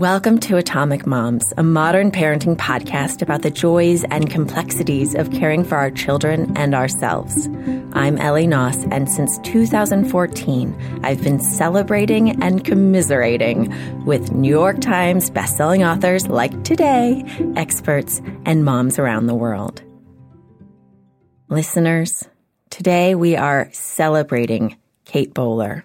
Welcome to Atomic Moms, a modern parenting podcast about the joys and complexities of caring for our children and ourselves. I'm Ellie Knaus, and since 2014, I've been celebrating and commiserating with New York Times bestselling authors like today, experts, and moms around the world. Listeners, today we are celebrating Kate Bowler.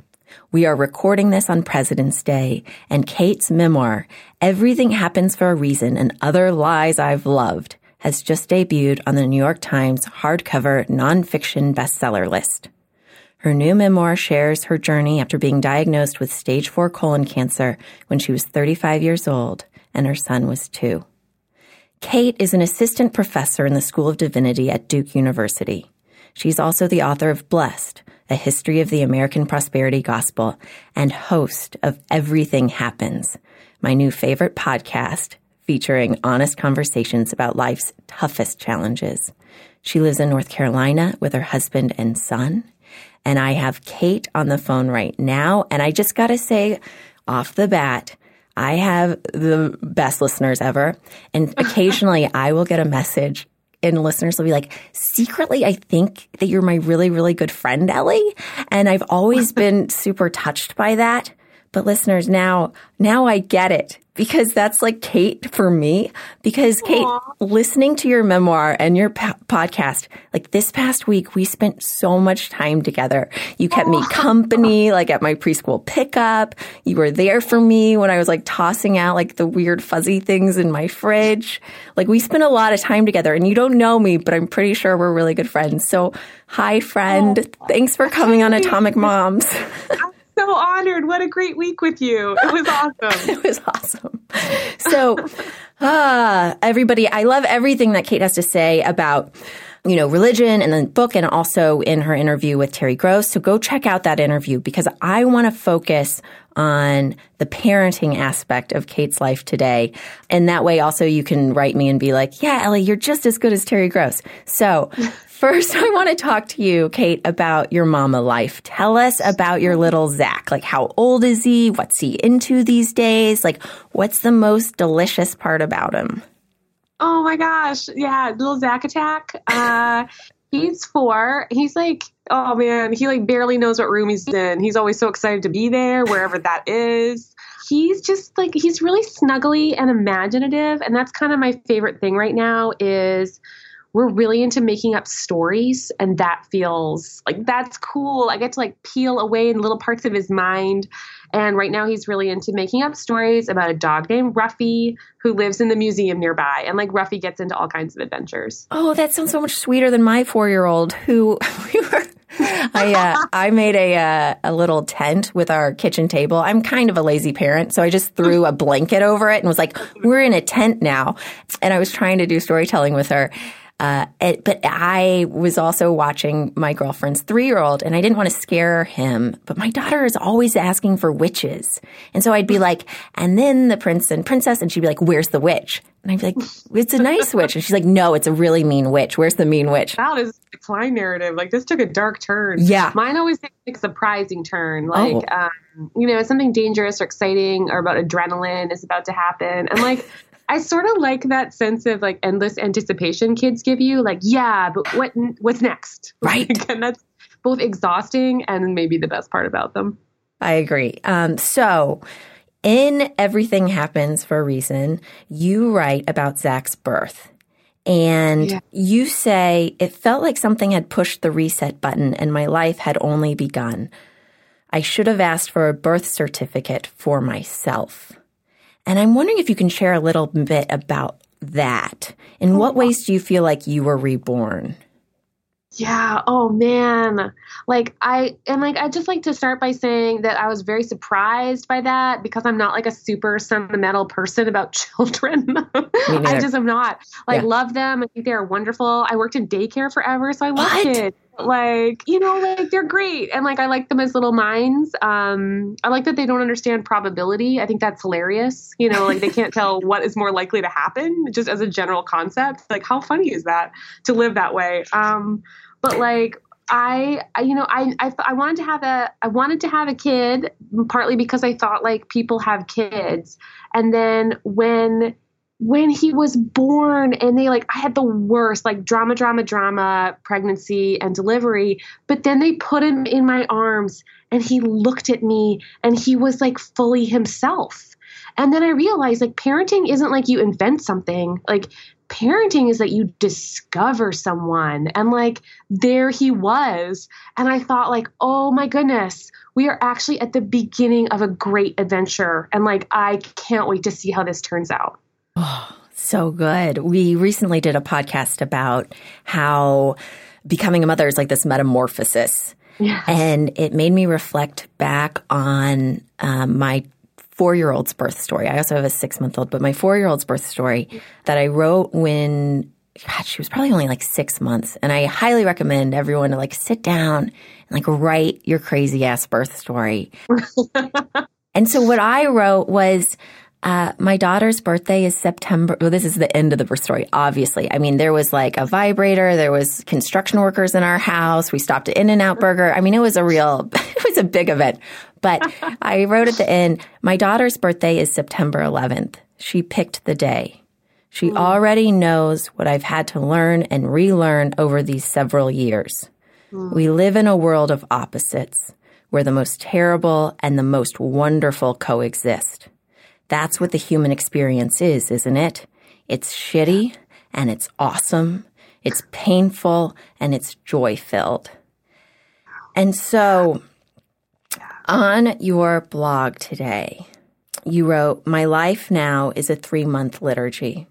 We are recording this on President's Day, and Kate's memoir, Everything Happens for a Reason and Other Lies I've Loved, has just debuted on the New York Times hardcover nonfiction bestseller list. Her new memoir shares her journey after being diagnosed with stage 4 colon cancer when she was 35 years old and her son was two. Kate is an assistant professor in the School of Divinity at Duke University. She's also the author of Blessed, a history of the American prosperity gospel, and host of Everything Happens, my new favorite podcast featuring honest conversations about life's toughest challenges. She lives in North Carolina with her husband and son. And I have Kate on the phone right now. And I just got to say off the bat, I have the best listeners ever. And occasionally I will get a message and listeners will be like, secretly, I think that you're my really, really good friend, Ellie. And I've always been super touched by that. But listeners, now, now I get it because that's like Kate for me. Because Kate, Aww. listening to your memoir and your po- podcast, like this past week, we spent so much time together. You kept Aww. me company, like at my preschool pickup. You were there for me when I was like tossing out like the weird fuzzy things in my fridge. Like we spent a lot of time together and you don't know me, but I'm pretty sure we're really good friends. So hi friend. Aww. Thanks for coming on Atomic Moms. so honored. What a great week with you. It was awesome. it was awesome. So, uh, everybody, I love everything that Kate has to say about you know, religion and the book and also in her interview with Terry Gross. So go check out that interview because I want to focus on the parenting aspect of Kate's life today. And that way also you can write me and be like, yeah, Ellie, you're just as good as Terry Gross. So First, I want to talk to you, Kate, about your mama life. Tell us about your little Zach. Like, how old is he? What's he into these days? Like, what's the most delicious part about him? Oh my gosh. Yeah, little Zach attack. Uh, he's four. He's like, oh man, he like barely knows what room he's in. He's always so excited to be there, wherever that is. He's just like, he's really snuggly and imaginative. And that's kind of my favorite thing right now is we're really into making up stories and that feels like that's cool. I get to like peel away in little parts of his mind. And right now he's really into making up stories about a dog named ruffy who lives in the museum nearby. And like ruffy gets into all kinds of adventures. Oh that sounds so much sweeter than my four year old who we were I uh, I made a uh, a little tent with our kitchen table. I'm kind of a lazy parent, so I just threw a blanket over it and was like, "We're in a tent now." And I was trying to do storytelling with her, uh, it, but I was also watching my girlfriend's three year old and I didn't want to scare him. But my daughter is always asking for witches. And so I'd be like, and then the prince and princess, and she'd be like, where's the witch? And I'd be like, it's a nice witch. And she's like, no, it's a really mean witch. Where's the mean witch? That is a decline narrative. Like this took a dark turn. Yeah. Mine always takes a surprising turn. Like, oh. um, you know, something dangerous or exciting or about adrenaline is about to happen. And like, I sort of like that sense of like endless anticipation kids give you. Like, yeah, but what what's next? Right. and that's both exhausting and maybe the best part about them. I agree. Um, so, in Everything Happens for a Reason, you write about Zach's birth. And yeah. you say, it felt like something had pushed the reset button and my life had only begun. I should have asked for a birth certificate for myself. And I'm wondering if you can share a little bit about that. In what oh, ways do you feel like you were reborn? Yeah. Oh man. Like I and like I just like to start by saying that I was very surprised by that because I'm not like a super sentimental person about children. I just am not. Like yeah. love them. I think they are wonderful. I worked in daycare forever, so I love what? kids like you know like they're great. And like i like them as little minds. Um i like that they don't understand probability. I think that's hilarious. You know like they can't tell what is more likely to happen just as a general concept. Like how funny is that to live that way? Um but like I, I, you know, I, I, I wanted to have a, I wanted to have a kid partly because I thought like people have kids. And then when, when he was born and they like, I had the worst, like drama, drama, drama pregnancy and delivery. But then they put him in my arms and he looked at me and he was like fully himself. And then I realized like parenting isn't like you invent something. Like parenting is that you discover someone and like there he was and i thought like oh my goodness we are actually at the beginning of a great adventure and like i can't wait to see how this turns out oh so good we recently did a podcast about how becoming a mother is like this metamorphosis Yes. And it made me reflect back on um, my four year old's birth story. I also have a six month old, but my four year old's birth story that I wrote when God, she was probably only like six months. And I highly recommend everyone to like sit down and like write your crazy ass birth story. and so what I wrote was, uh, my daughter's birthday is September. Well, this is the end of the birth story, obviously. I mean, there was like a vibrator. There was construction workers in our house. We stopped at In-N-Out Burger. I mean, it was a real, it was a big event. But I wrote at the end, my daughter's birthday is September 11th. She picked the day. She mm. already knows what I've had to learn and relearn over these several years. Mm. We live in a world of opposites where the most terrible and the most wonderful coexist. That's what the human experience is, isn't it? It's shitty and it's awesome. It's painful and it's joy filled. And so on your blog today, you wrote, My life now is a three month liturgy.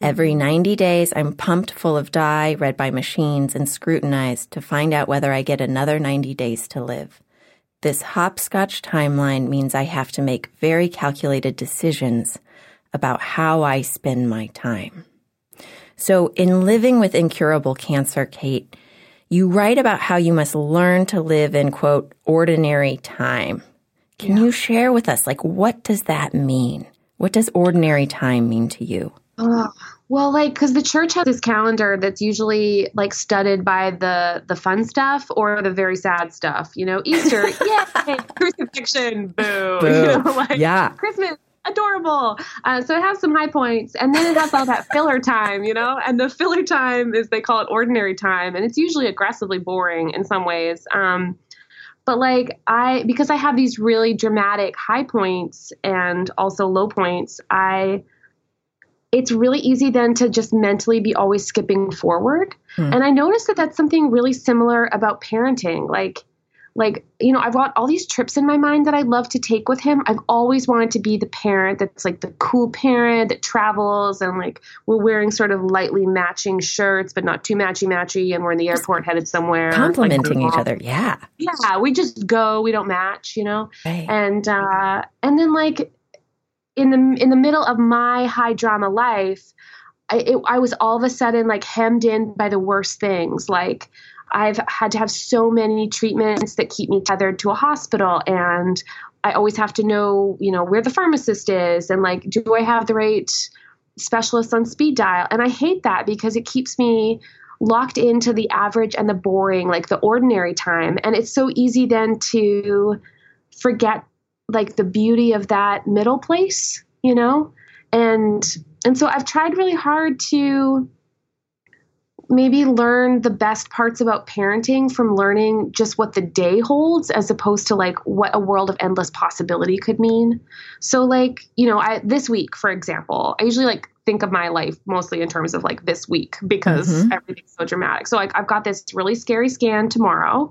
Every 90 days, I'm pumped full of dye, read by machines, and scrutinized to find out whether I get another 90 days to live. This hopscotch timeline means I have to make very calculated decisions about how I spend my time. So, in living with incurable cancer, Kate, you write about how you must learn to live in, quote, ordinary time. Can yeah. you share with us, like, what does that mean? What does ordinary time mean to you? Uh, well, like, because the church has this calendar that's usually like studded by the the fun stuff or the very sad stuff. You know, Easter, yay, crucifixion, boo. boo. You know, like yeah, Christmas, adorable. Uh, so it has some high points, and then it has all that filler time, you know. And the filler time is they call it ordinary time, and it's usually aggressively boring in some ways. Um, but like I, because I have these really dramatic high points and also low points, I it's really easy then to just mentally be always skipping forward. Hmm. And I noticed that that's something really similar about parenting. Like, like you know i've got all these trips in my mind that i love to take with him i've always wanted to be the parent that's like the cool parent that travels and like we're wearing sort of lightly matching shirts but not too matchy matchy and we're in the airport headed somewhere complimenting like, each other yeah yeah we just go we don't match you know right. and uh and then like in the in the middle of my high drama life, I, it, I was all of a sudden like hemmed in by the worst things. Like I've had to have so many treatments that keep me tethered to a hospital, and I always have to know, you know, where the pharmacist is, and like, do I have the right specialist on speed dial? And I hate that because it keeps me locked into the average and the boring, like the ordinary time, and it's so easy then to forget like the beauty of that middle place, you know? And and so I've tried really hard to maybe learn the best parts about parenting from learning just what the day holds as opposed to like what a world of endless possibility could mean. So like, you know, I this week for example, I usually like think of my life mostly in terms of like this week because mm-hmm. everything's so dramatic. So like I've got this really scary scan tomorrow.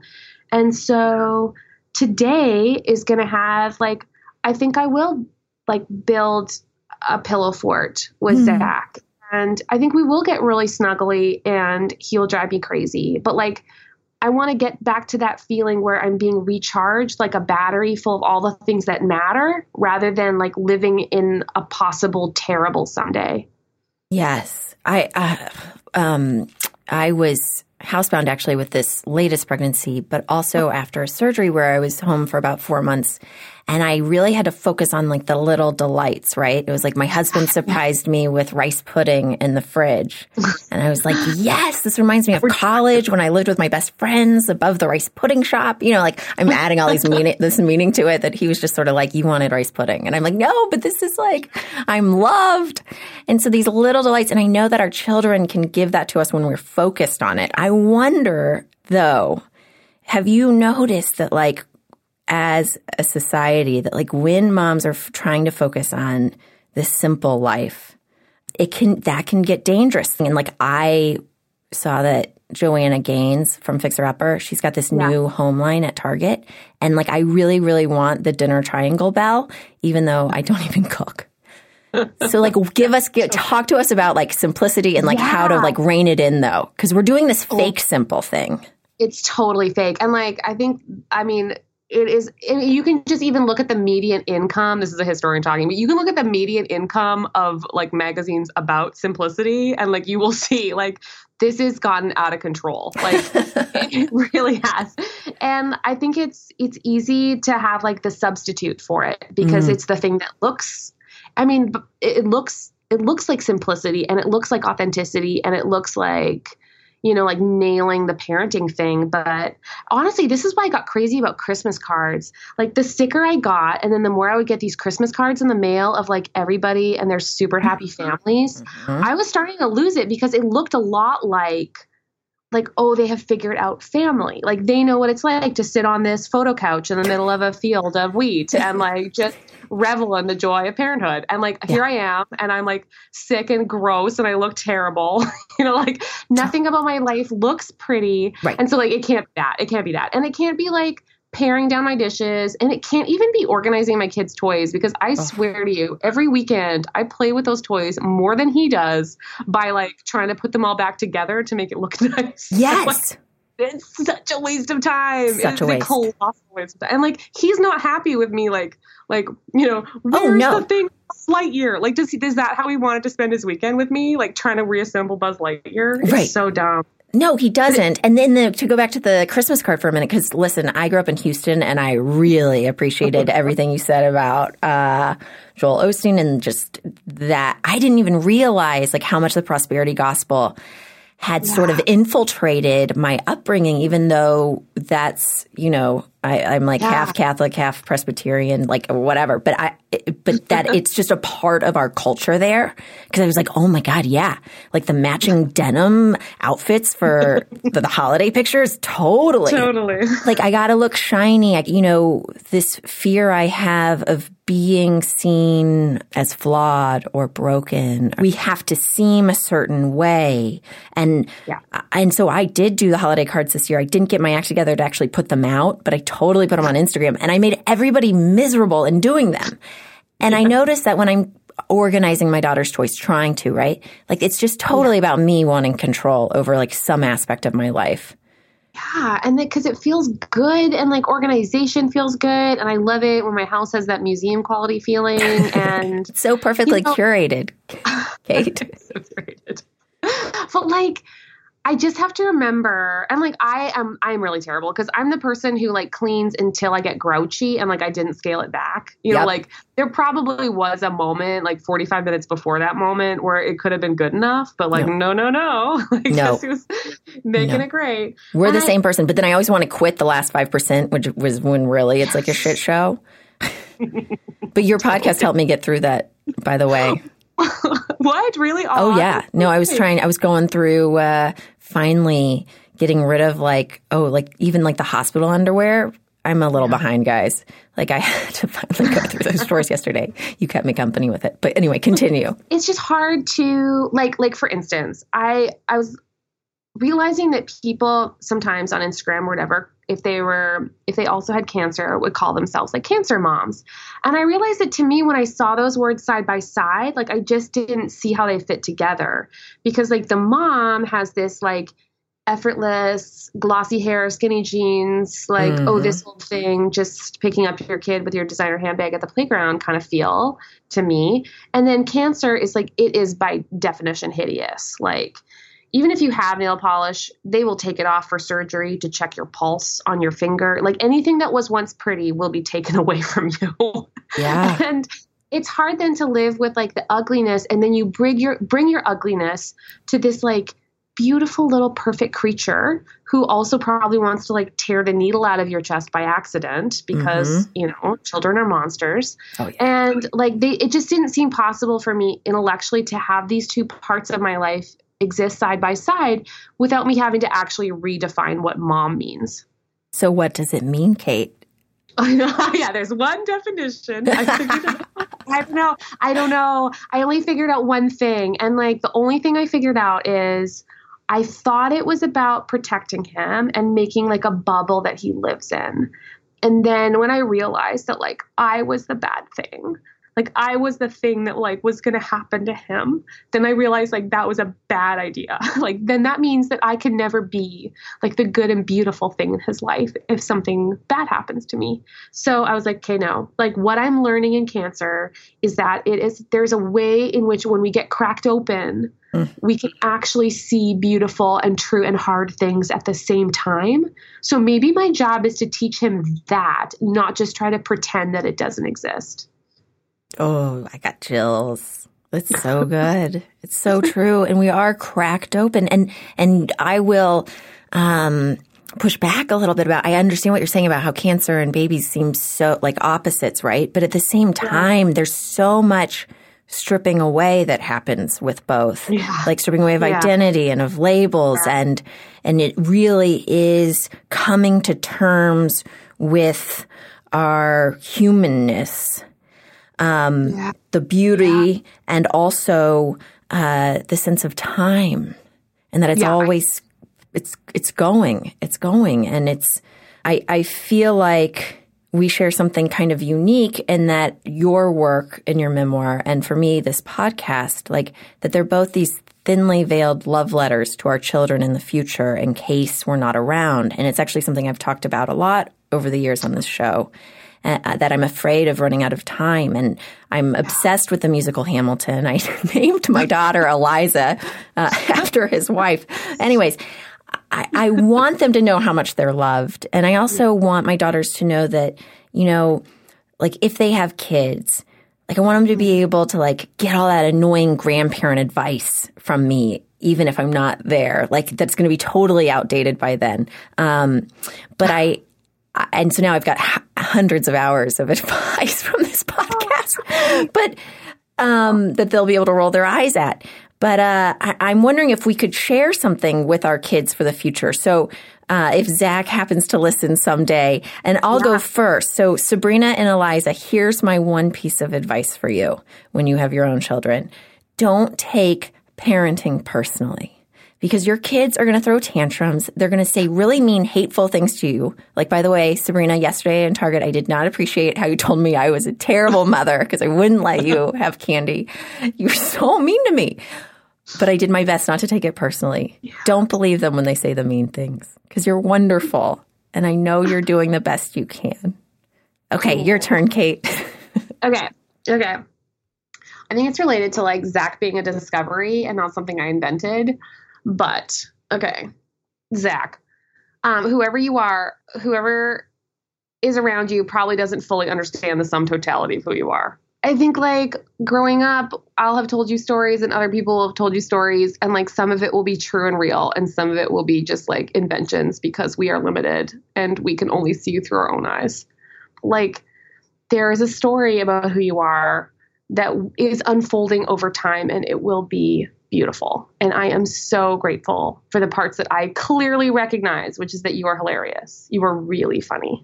And so today is going to have like I think I will like build a pillow fort with mm. Zach. And I think we will get really snuggly and he'll drive me crazy. But like I want to get back to that feeling where I'm being recharged like a battery full of all the things that matter rather than like living in a possible terrible someday. Yes. I uh, um I was housebound actually with this latest pregnancy, but also after a surgery where I was home for about four months. And I really had to focus on like the little delights, right? It was like my husband surprised me with rice pudding in the fridge. And I was like, yes, this reminds me of college when I lived with my best friends above the rice pudding shop. You know, like I'm adding all these meaning, this meaning to it that he was just sort of like, you wanted rice pudding. And I'm like, no, but this is like, I'm loved. And so these little delights, and I know that our children can give that to us when we're focused on it. I wonder though, have you noticed that like as a society that like when moms are f- trying to focus on the simple life, it can that can get dangerous. And like I saw that Joanna Gaines from Fixer Upper, she's got this yeah. new home line at Target, and like I really really want the dinner triangle bell, even though I don't even cook. so like give us give, talk to us about like simplicity and like yeah. how to like rein it in though because we're doing this fake simple thing it's totally fake and like i think i mean it is you can just even look at the median income this is a historian talking but you can look at the median income of like magazines about simplicity and like you will see like this has gotten out of control like it really has and i think it's it's easy to have like the substitute for it because mm. it's the thing that looks i mean it looks it looks like simplicity and it looks like authenticity and it looks like you know, like nailing the parenting thing. But honestly, this is why I got crazy about Christmas cards. Like the sticker I got, and then the more I would get these Christmas cards in the mail of like everybody and their super happy mm-hmm. families, mm-hmm. I was starting to lose it because it looked a lot like like oh they have figured out family like they know what it's like to sit on this photo couch in the middle of a field of wheat and like just revel in the joy of parenthood. And like, yeah. here I am, and I'm like sick and gross, and I look terrible. you know, like nothing about my life looks pretty. Right. And so, like, it can't be that. It can't be that. And it can't be like, paring down my dishes and it can't even be organizing my kids toys because i swear to you every weekend i play with those toys more than he does by like trying to put them all back together to make it look nice yes it's such a waste of time. Such it's a waste. colossal waste of time. And like he's not happy with me like like, you know, oh, where's oh, no. the thing Lightyear? Like does he is that how he wanted to spend his weekend with me? Like trying to reassemble Buzz Lightyear? It's right. so dumb. No, he doesn't. And then the, to go back to the Christmas card for a minute, because listen, I grew up in Houston and I really appreciated everything you said about uh, Joel Osteen and just that. I didn't even realize like how much the prosperity gospel had yeah. sort of infiltrated my upbringing, even though that's, you know, I, am like yeah. half Catholic, half Presbyterian, like whatever. But I, but that it's just a part of our culture there. Cause I was like, oh my God, yeah. Like the matching denim outfits for the, the, holiday pictures. Totally. Totally. Like I gotta look shiny. I, you know, this fear I have of being seen as flawed or broken. We have to seem a certain way. And, yeah. and so I did do the holiday cards this year. I didn't get my act together to actually put them out, but I totally put them on Instagram and I made everybody miserable in doing them. And I noticed that when I'm organizing my daughter's toys, trying to, right? Like it's just totally about me wanting control over like some aspect of my life. Yeah, and because it feels good and like organization feels good, and I love it when my house has that museum quality feeling and so perfectly you know, curated, Kate. so curated. But like I just have to remember, and like I am, I'm really terrible because I'm the person who like cleans until I get grouchy and like I didn't scale it back. You yep. know, like there probably was a moment, like 45 minutes before that moment, where it could have been good enough, but like no, no, no, no. like no. was making no. it great. We're and the I, same person, but then I always want to quit the last five percent, which was when really it's like a shit show. but your podcast helped me get through that, by the way. what really? Oh, oh yeah. No, I was trying. I was going through uh, finally getting rid of like oh like even like the hospital underwear. I'm a little yeah. behind, guys. Like I had to finally go through those stores yesterday. You kept me company with it, but anyway, continue. It's just hard to like like for instance, I I was realizing that people sometimes on Instagram or whatever, if they were if they also had cancer, would call themselves like cancer moms. And I realized that to me when I saw those words side by side, like I just didn't see how they fit together. Because like the mom has this like effortless, glossy hair, skinny jeans, like, oh, mm-hmm. oh, this whole thing, just picking up your kid with your designer handbag at the playground kind of feel to me. And then cancer is like, it is by definition hideous. Like, even if you have nail polish, they will take it off for surgery to check your pulse on your finger. Like anything that was once pretty will be taken away from you. Yeah. and it's hard then to live with like the ugliness and then you bring your bring your ugliness to this like beautiful little perfect creature who also probably wants to like tear the needle out of your chest by accident because mm-hmm. you know children are monsters oh, yeah. and like they it just didn't seem possible for me intellectually to have these two parts of my life exist side by side without me having to actually redefine what mom means so what does it mean kate Yeah, there's one definition. I, I don't know. I don't know. I only figured out one thing. And like the only thing I figured out is I thought it was about protecting him and making like a bubble that he lives in. And then when I realized that like I was the bad thing, like I was the thing that like was going to happen to him, then I realized like that was a bad idea. like then that means that I can never be like the good and beautiful thing in his life if something bad happens to me. So I was like, okay, no. Like what I'm learning in cancer is that it is there's a way in which when we get cracked open, mm. we can actually see beautiful and true and hard things at the same time. So maybe my job is to teach him that, not just try to pretend that it doesn't exist. Oh, I got chills. It's so good. it's so true. And we are cracked open. And, and I will, um, push back a little bit about I understand what you're saying about how cancer and babies seem so like opposites, right? But at the same time, yeah. there's so much stripping away that happens with both. Yeah. Like stripping away of yeah. identity and of labels and and it really is coming to terms with our humanness um, yeah. the beauty, yeah. and also uh, the sense of time, and that it's yeah. always it's it's going, it's going, and it's. I I feel like we share something kind of unique in that your work and your memoir, and for me, this podcast, like that they're both these thinly veiled love letters to our children in the future in case we're not around. And it's actually something I've talked about a lot over the years on this show uh, that I'm afraid of running out of time. And I'm obsessed with the musical Hamilton. I named my daughter Eliza uh, after his wife. Anyways, I, I want them to know how much they're loved. And I also want my daughters to know that, you know, like if they have kids, like I want them to be able to like get all that annoying grandparent advice from me even if I'm not there. Like that's going to be totally outdated by then. Um, but I, and so now I've got h- hundreds of hours of advice from this podcast, but um, that they'll be able to roll their eyes at. But uh, I- am wondering if we could share something with our kids for the future. So uh, if Zach happens to listen someday, and I'll yeah. go first. So Sabrina and Eliza, here's my one piece of advice for you when you have your own children: don't take parenting personally because your kids are going to throw tantrums. They're going to say really mean, hateful things to you. Like, by the way, Sabrina, yesterday in Target, I did not appreciate how you told me I was a terrible mother because I wouldn't let you have candy. You were so mean to me. But I did my best not to take it personally. Yeah. Don't believe them when they say the mean things because you're wonderful. And I know you're doing the best you can. Okay, your turn, Kate. okay. Okay. I think it's related to like Zach being a discovery and not something I invented. But okay, Zach, um, whoever you are, whoever is around you probably doesn't fully understand the sum totality of who you are. I think like growing up, I'll have told you stories and other people have told you stories, and like some of it will be true and real, and some of it will be just like inventions because we are limited and we can only see you through our own eyes. Like there is a story about who you are that is unfolding over time, and it will be beautiful. And I am so grateful for the parts that I clearly recognize, which is that you are hilarious. You are really funny.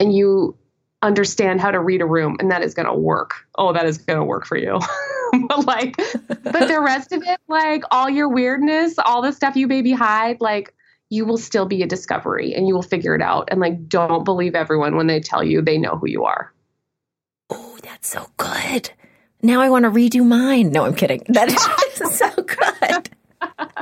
And you understand how to read a room, and that is going to work. Oh, that is going to work for you. but like, but the rest of it, like all your weirdness, all the stuff you baby hide, like, you will still be a discovery and you will figure it out. And like, don't believe everyone when they tell you they know who you are. Oh, that's so good. Now I want to redo mine. No, I'm kidding. That is so good.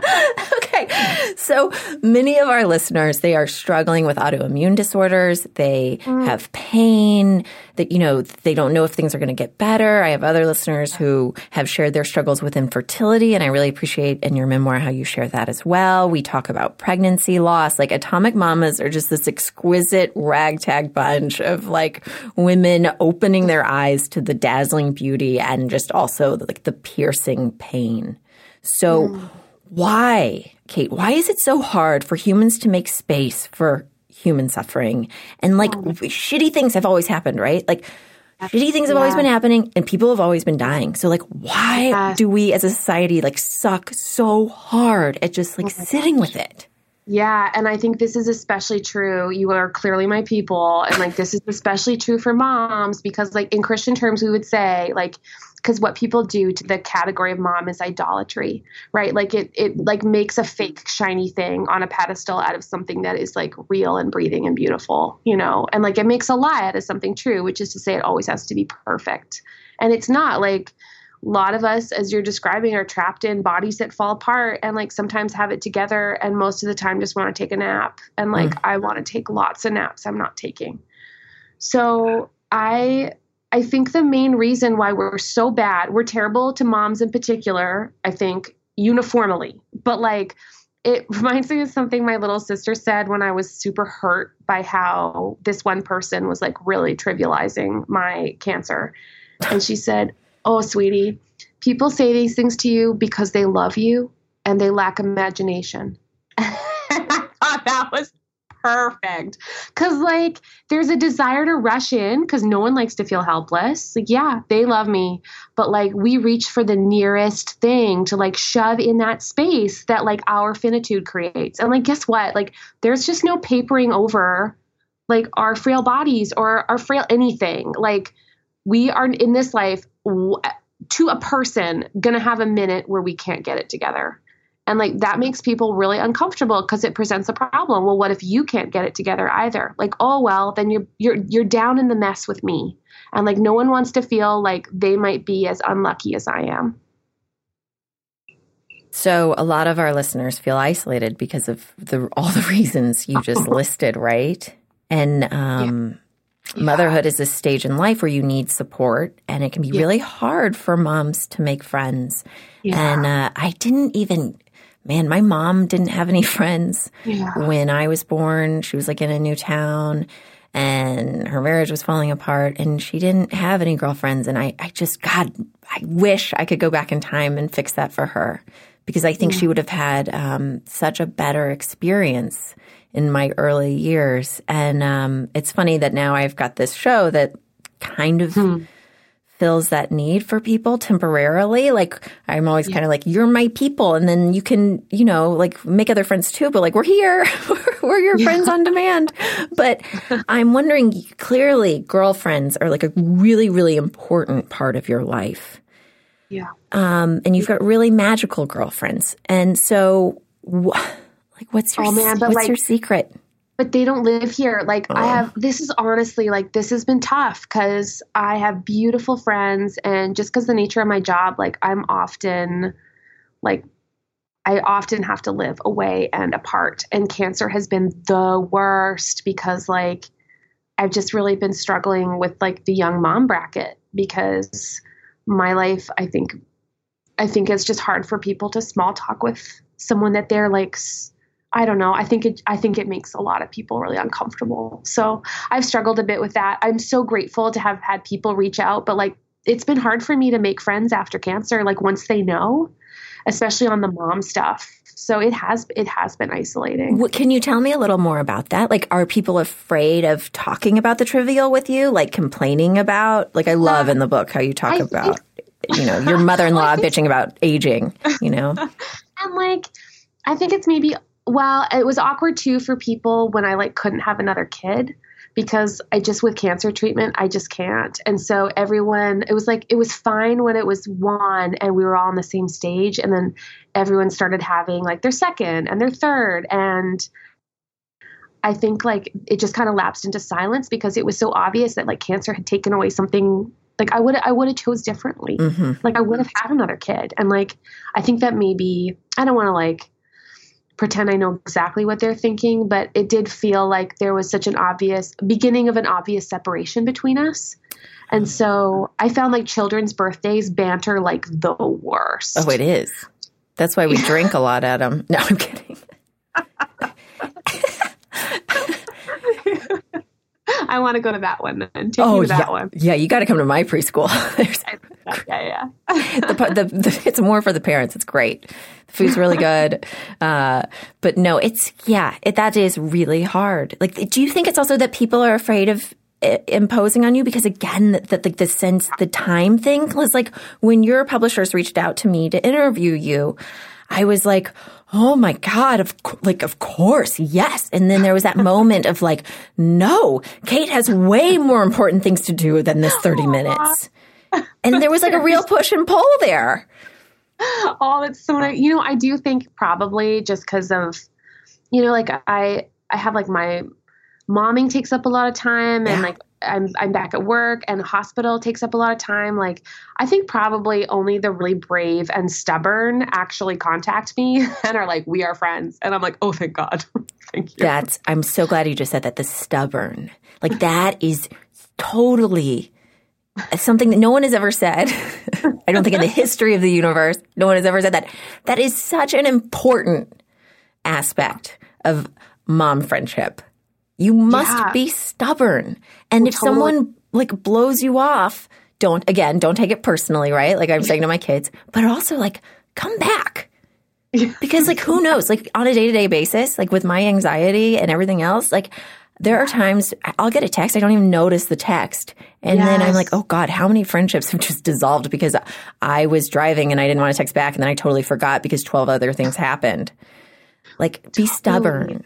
okay. So many of our listeners, they are struggling with autoimmune disorders. They mm. have pain that, you know, they don't know if things are going to get better. I have other listeners who have shared their struggles with infertility. And I really appreciate in your memoir how you share that as well. We talk about pregnancy loss. Like atomic mamas are just this exquisite ragtag bunch of like women opening their eyes to the dazzling beauty and just also like the piercing pain. So mm. Why, Kate, why is it so hard for humans to make space for human suffering? And like oh. shitty things have always happened, right? Like shitty things have yeah. always been happening and people have always been dying. So like why yeah. do we as a society like suck so hard at just like oh sitting gosh. with it? Yeah, and I think this is especially true. You are clearly my people, and like this is especially true for moms because, like, in Christian terms, we would say, like, because what people do to the category of mom is idolatry right? Like it it like makes a fake shiny thing on a pedestal out of something that is like real and breathing and beautiful you know? And like it makes a lie out of something true which is to say it always has to be perfect. And it's not like a lot of us as you're describing are trapped in bodies that fall apart and like sometimes have it together and most of the time just want to take a nap. And like mm. i want to take lots of naps i'm not taking. So i I think the main reason why we're so bad, we're terrible to moms in particular, I think, uniformly. But like, it reminds me of something my little sister said when I was super hurt by how this one person was like really trivializing my cancer. And she said, Oh, sweetie, people say these things to you because they love you and they lack imagination. I thought that was perfect. Cause like there's a desire to rush in because no one likes to feel helpless. Like, yeah, they love me, but like we reach for the nearest thing to like shove in that space that like our finitude creates. And like, guess what? Like, there's just no papering over like our frail bodies or our frail anything. Like, we are in this life to a person gonna have a minute where we can't get it together and like that makes people really uncomfortable because it presents a problem. Well, what if you can't get it together either? Like, oh well, then you're you're you're down in the mess with me. And like no one wants to feel like they might be as unlucky as I am. So a lot of our listeners feel isolated because of the all the reasons you just listed, right? And um yeah. motherhood is a stage in life where you need support and it can be yeah. really hard for moms to make friends. Yeah. And uh, I didn't even man, my mom didn't have any friends yeah. when I was born. She was like in a new town and her marriage was falling apart and she didn't have any girlfriends. And I, I just, God, I wish I could go back in time and fix that for her because I think yeah. she would have had um, such a better experience in my early years. And um, it's funny that now I've got this show that kind of. Hmm fills that need for people temporarily. Like I'm always yeah. kind of like, you're my people. And then you can, you know, like make other friends too, but like we're here. we're your yeah. friends on demand. But I'm wondering clearly girlfriends are like a really, really important part of your life. Yeah. Um, and you've got really magical girlfriends. And so wh- like what's your, oh, man, what's like, your secret? But they don't live here. Like I oh. have this is honestly like this has been tough cuz I have beautiful friends and just cuz the nature of my job like I'm often like I often have to live away and apart and cancer has been the worst because like I've just really been struggling with like the young mom bracket because my life I think I think it's just hard for people to small talk with someone that they're like I don't know. I think it I think it makes a lot of people really uncomfortable. So I've struggled a bit with that. I'm so grateful to have had people reach out, but like it's been hard for me to make friends after cancer, like once they know, especially on the mom stuff. So it has it has been isolating. Can you tell me a little more about that? Like are people afraid of talking about the trivial with you, like complaining about? Like I love in the book how you talk I about think, you know, your mother-in-law bitching about aging, you know. and like I think it's maybe well, it was awkward too for people when I like couldn't have another kid because I just with cancer treatment, I just can't. And so everyone, it was like it was fine when it was one and we were all on the same stage and then everyone started having like their second and their third and I think like it just kind of lapsed into silence because it was so obvious that like cancer had taken away something like I would I would have chose differently. Mm-hmm. Like I would have had another kid. And like I think that maybe I don't want to like pretend I know exactly what they're thinking, but it did feel like there was such an obvious beginning of an obvious separation between us. And hmm. so I found like children's birthdays banter like the worst. Oh, it is. That's why we drink a lot at them. No, I'm kidding. I want to go to that one then. Take oh, that yeah. one. Yeah, you got to come to my preschool. Yeah, yeah. the, the, the, it's more for the parents. It's great. The food's really good. Uh, but no, it's, yeah, it, that is really hard. Like, do you think it's also that people are afraid of imposing on you? Because again, that the, the sense, the time thing was like when your publishers reached out to me to interview you, I was like, oh my God, of cou- like, of course, yes. And then there was that moment of like, no, Kate has way more important things to do than this 30 minutes. And there was like a real push and pull there. oh, that's so nice. You know, I do think probably just because of, you know, like I I have like my momming takes up a lot of time, and Yeah. like I'm I'm back at work, and hospital takes up a lot of time. Like I think probably only the really brave and stubborn actually contact me and are like, "We are friends," and I'm like, "Oh, thank God, thank you." That's, I'm so glad you just said that. The stubborn. Like that is totally something that no one has ever said. I don't think in the history of the universe, no one has ever said that. That is such an important aspect of mom friendship. You must Yeah. be stubborn. And if totally. someone like blows you off, don't, again, don't take it personally, right? Like I'm saying to my kids, but also like, come back. Because like who knows? Like on a day to day basis, like with my anxiety and everything else, like there are times I'll get a text, I don't even notice the text. And then I'm like, oh God, how many friendships have just dissolved because I was driving and I didn't want to text back and then I totally forgot because 12 other things happened. Like be stubborn.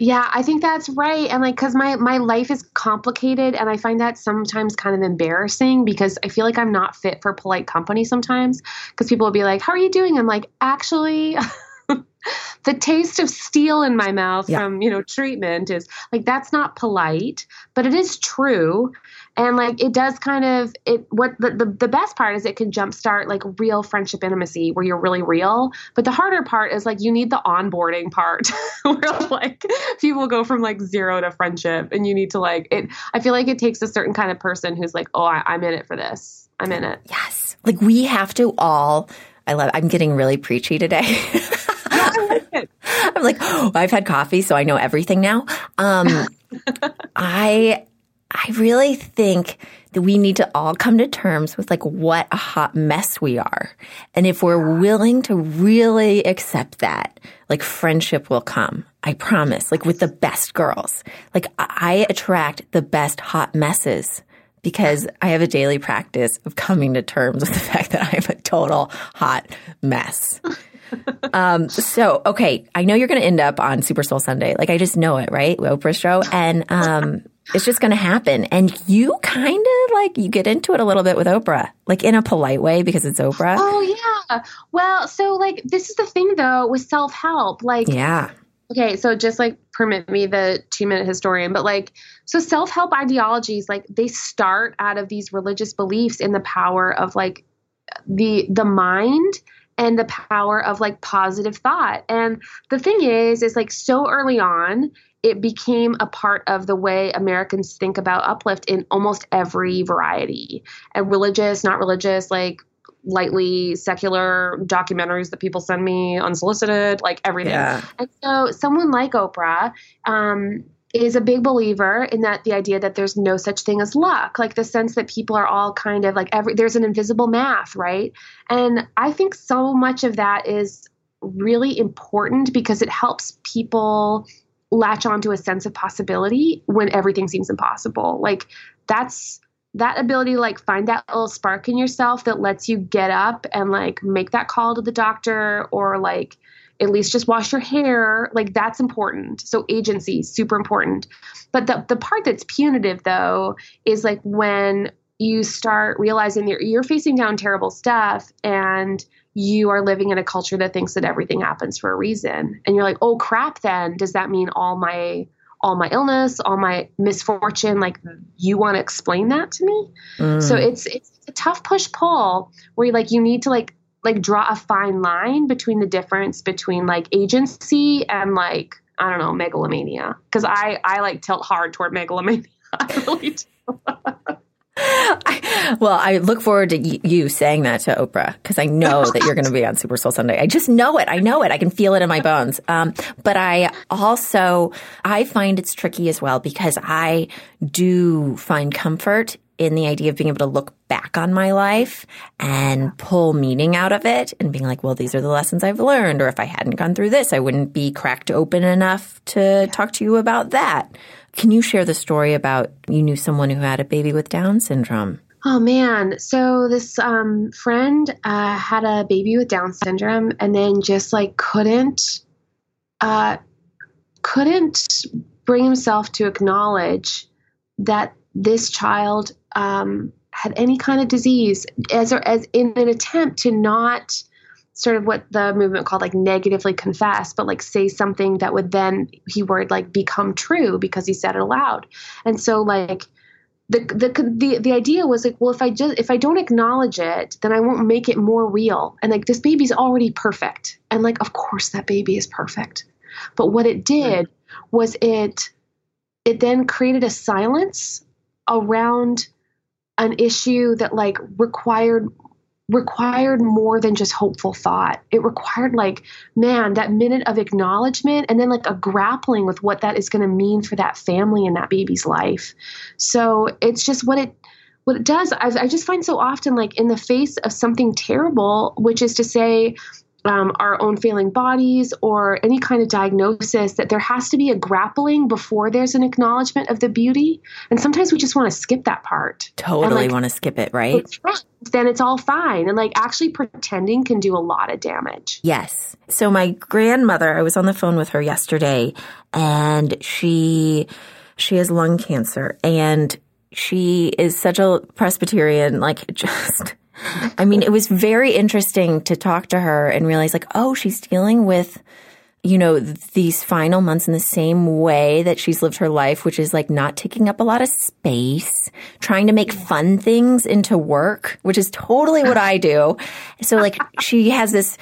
Yeah, I think that's right. And like, cause my, my life is complicated and I find that sometimes kind of embarrassing because I feel like I'm not fit for polite company sometimes. Cause people will be like, how are you doing? I'm like, actually, the taste of steel in my mouth Yeah. from, you know, treatment is like, that's not polite, but it is true. And like, it does kind of, it, what the, the, the best part is it can jumpstart like real friendship intimacy where you're really real. But the harder part is like, you need the onboarding part where like people go from like zero to friendship and you need to like it i feel like it takes a certain kind of person who's like oh I, i'm in it for this i'm in it Yes. Like we have to all, I love, I'm getting really preachy today. I'm like, oh, I've had coffee, so I know everything now. Um, I, I really think that we need to all come to terms with like what a hot mess we are. And if we're willing to really accept that, like friendship will come. I promise, like with the best girls. Like I attract the best hot messes because I have a daily practice of coming to terms with the fact that I'm a total hot mess. um, so, okay, I know you're going to end up on Super Soul Sunday. Like, I just know it, right? Oprah show. And um, it's just going to happen. And you kind of like, you get into it a little bit with Oprah, like in a polite way because it's Oprah. oh yeah well so like this is the thing though with self-help like Yeah. okay so just like permit me the two minute historian but like so self-help ideologies like they start out of these religious beliefs in the power of like the the mind and the power of like positive thought and the thing is is like so early on it became a part of the way americans think about uplift in almost every variety and religious not religious like lightly secular documentaries that people send me unsolicited like everything Yeah. and so someone like Oprah um, is a big believer in that the idea that there's no such thing as luck, like the sense that people are all kind of like every there's an invisible math, right? And I think so much of that is really important because it helps people latch onto a sense of possibility when everything seems impossible. Like that's that ability to like find that little spark in yourself that lets you get up and like make that call to the doctor or like at least just wash your hair like that's important so agency super important but the, the part that's punitive though is like when you start realizing that you're facing down terrible stuff and you are living in a culture that thinks that everything happens for a reason and you're like oh crap then does that mean all my all my illness, all my misfortune, like you want to explain that to me. Mm. So it's it's a tough push pull where you like you need to like like draw a fine line between the difference between like agency and like I don't know megalomania because I I like tilt hard toward megalomania. I really do. I, well, I look forward to y- you saying that to Oprah because I know that you're going to be on Super Soul Sunday. I just know it. I know it. I can feel it in my bones. Um, but I also I find it's tricky as well because I do find comfort in the idea of being able to look back on my life and pull meaning out of it and being like, well, these are the lessons I've learned. Or if I hadn't gone through this, I wouldn't be cracked open enough to talk to you about that. Can you share the story about you knew someone who had a baby with Down syndrome? Oh man. So this um, friend uh, had a baby with Down syndrome and then just like couldn't, uh, couldn't bring himself to acknowledge that this child um, had any kind of disease as, or as in an attempt to not sort of what the movement called like negatively confess, but like say something that would then he would like become true because he said it aloud. And so like the the the the idea was like, well, if I just if I don't acknowledge it, then I won't make it more real. And like this baby's already perfect, and like of course that baby is perfect. But what it did was it it then created a silence around an issue that like required required more than just hopeful thought. It required like, man, that minute of acknowledgement and then like a grappling with what that is going to mean for that family and that baby's life. So it's just what it what it does. I, I just find so often like in the face of something terrible, which is to say, um, our own failing bodies or any kind of diagnosis that there has to be a grappling before there's an acknowledgement of the beauty. And sometimes we just want to skip that part. Totally like, want to skip it right? then it's all fine. And like actually pretending can do a lot of damage. Yes. So my grandmother i was on the phone with her yesterday and she she has lung cancer and she is such a presbyterian like just I mean, it was very interesting to talk to her and realize like, oh, she's dealing with, you know, these final months in the same way that she's lived her life, which is like not taking up a lot of space, trying to make fun things into work, which is totally what I do. So like she has this,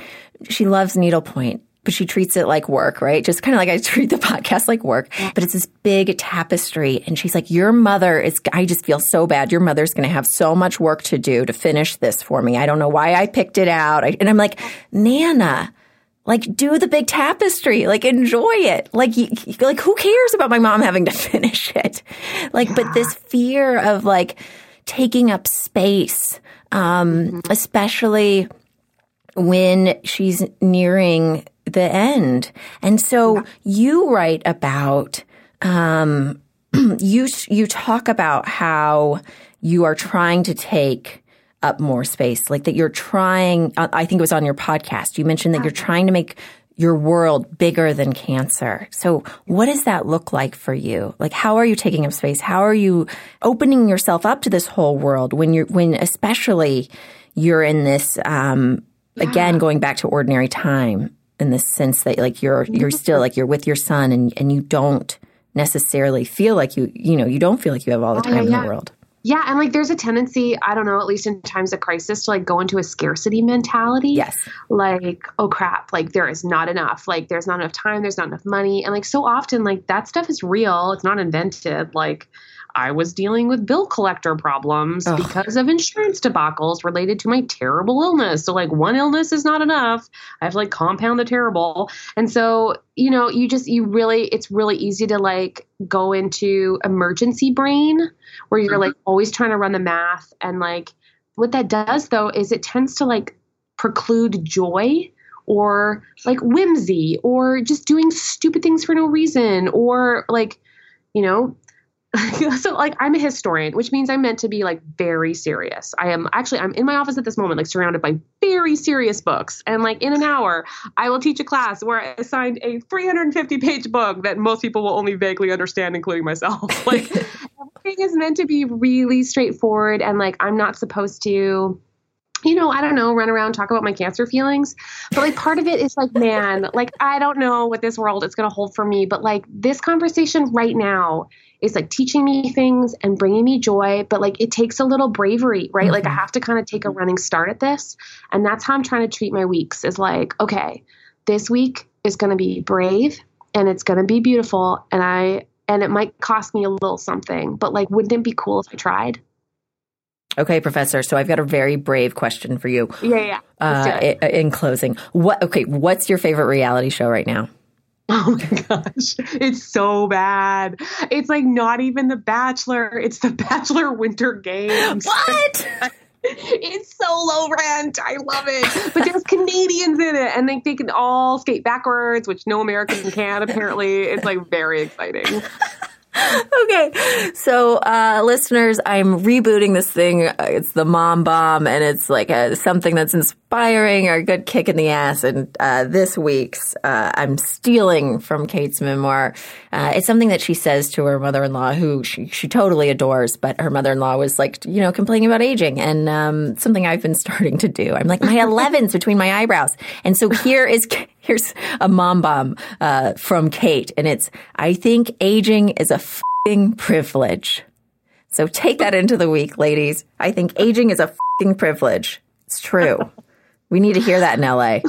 she loves needlepoint but she treats it like work, right? Just kind of like I treat the podcast like work, but it's this big tapestry. And she's like, your mother is, I just feel so bad. Your mother's going to have so much work to do to finish this for me. I don't know why I picked it out. I, and I'm like, Nana, like do the big tapestry, like enjoy it. Like, like who cares about my mom having to finish it? Like, yeah. but this fear of like taking up space, um, mm-hmm. especially when she's nearing the end. And so yeah. you write about, um, you, you talk about how you are trying to take up more space, like that you're trying, uh, I think it was on your podcast, you mentioned that you're trying to make your world bigger than cancer. So what does that look like for you? Like how are you taking up space? How are you opening yourself up to this whole world when you're, when especially you're in this, um, yeah. again, going back to ordinary time in the sense that like you're you're mm-hmm. still like you're with your son and and you don't necessarily feel like you you know you don't feel like you have all the time oh, yeah, yeah. in the world. Yeah, and like there's a tendency, I don't know, at least in times of crisis, to like go into a scarcity mentality. Yes. Like, oh crap, like there is not enough. Like there's not enough time, there's not enough money. And like so often, like that stuff is real. It's not invented. Like I was dealing with bill collector problems Ugh. because of insurance debacles related to my terrible illness. So, like, one illness is not enough. I have to like compound the terrible. And so, you know, you just, you really, it's really easy to like go into emergency brain where you're mm-hmm. like always trying to run the math. And like, what that does though is it tends to like preclude joy or like whimsy or just doing stupid things for no reason or like, you know, so like I'm a historian, which means I'm meant to be like very serious. I am actually I'm in my office at this moment, like surrounded by very serious books. And like in an hour, I will teach a class where I assigned a 350 page book that most people will only vaguely understand, including myself. Like everything is meant to be really straightforward and like I'm not supposed to you know, I don't know, run around, talk about my cancer feelings. But like part of it is like, man, like I don't know what this world is going to hold for me. But like this conversation right now is like teaching me things and bringing me joy. But like it takes a little bravery, right? Mm-hmm. Like I mm-hmm. have to kind of take a running start at this. And that's how I'm trying to treat my weeks is like, okay, this week is going to be brave and it's going to be beautiful. And I, and it might cost me a little something, but like, wouldn't it be cool if I tried? Okay, Professor. So I've got a very brave question for you. Yeah, yeah. Uh, in closing, what? Okay, what's your favorite reality show right now? Oh my gosh, it's so bad. It's like not even The Bachelor. It's The Bachelor Winter Games. What? it's so low rent. I love it. But there's Canadians in it, and they, they can all skate backwards, which no American can apparently. It's like very exciting. okay. So, uh, listeners, I'm rebooting this thing. It's the mom bomb and it's like a, something that's inspiring or a good kick in the ass. And, uh, this week's, uh, I'm stealing from Kate's memoir. Uh, it's something that she says to her mother-in-law who she, she totally adores, but her mother-in-law was like, you know, complaining about aging and, um, something I've been starting to do. I'm like, my 11s between my eyebrows. And so here is Here's a mom bomb uh, from Kate, and it's I think aging is a fing privilege. So take that into the week, ladies. I think aging is a fing privilege. It's true. We need to hear that in LA.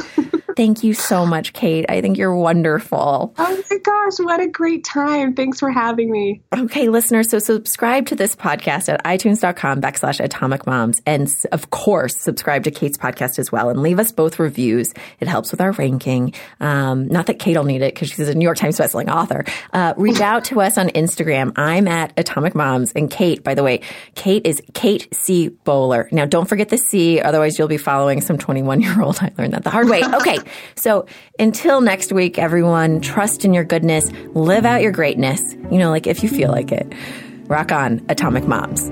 Thank you so much, Kate. I think you're wonderful. Oh my gosh, what a great time. Thanks for having me. Okay, listeners, so subscribe to this podcast at itunes.com backslash atomic moms. And of course, subscribe to Kate's podcast as well and leave us both reviews. It helps with our ranking. Um, not that Kate will need it because she's a New York Times bestselling author. Uh, reach out to us on Instagram. I'm at atomic moms. And Kate, by the way, Kate is Kate C. Bowler. Now, don't forget the C, otherwise you'll be following some 21 year old. I learned that the hard way. Okay. So until next week, everyone, trust in your goodness, live out your greatness, you know, like if you feel like it. Rock on, Atomic Moms.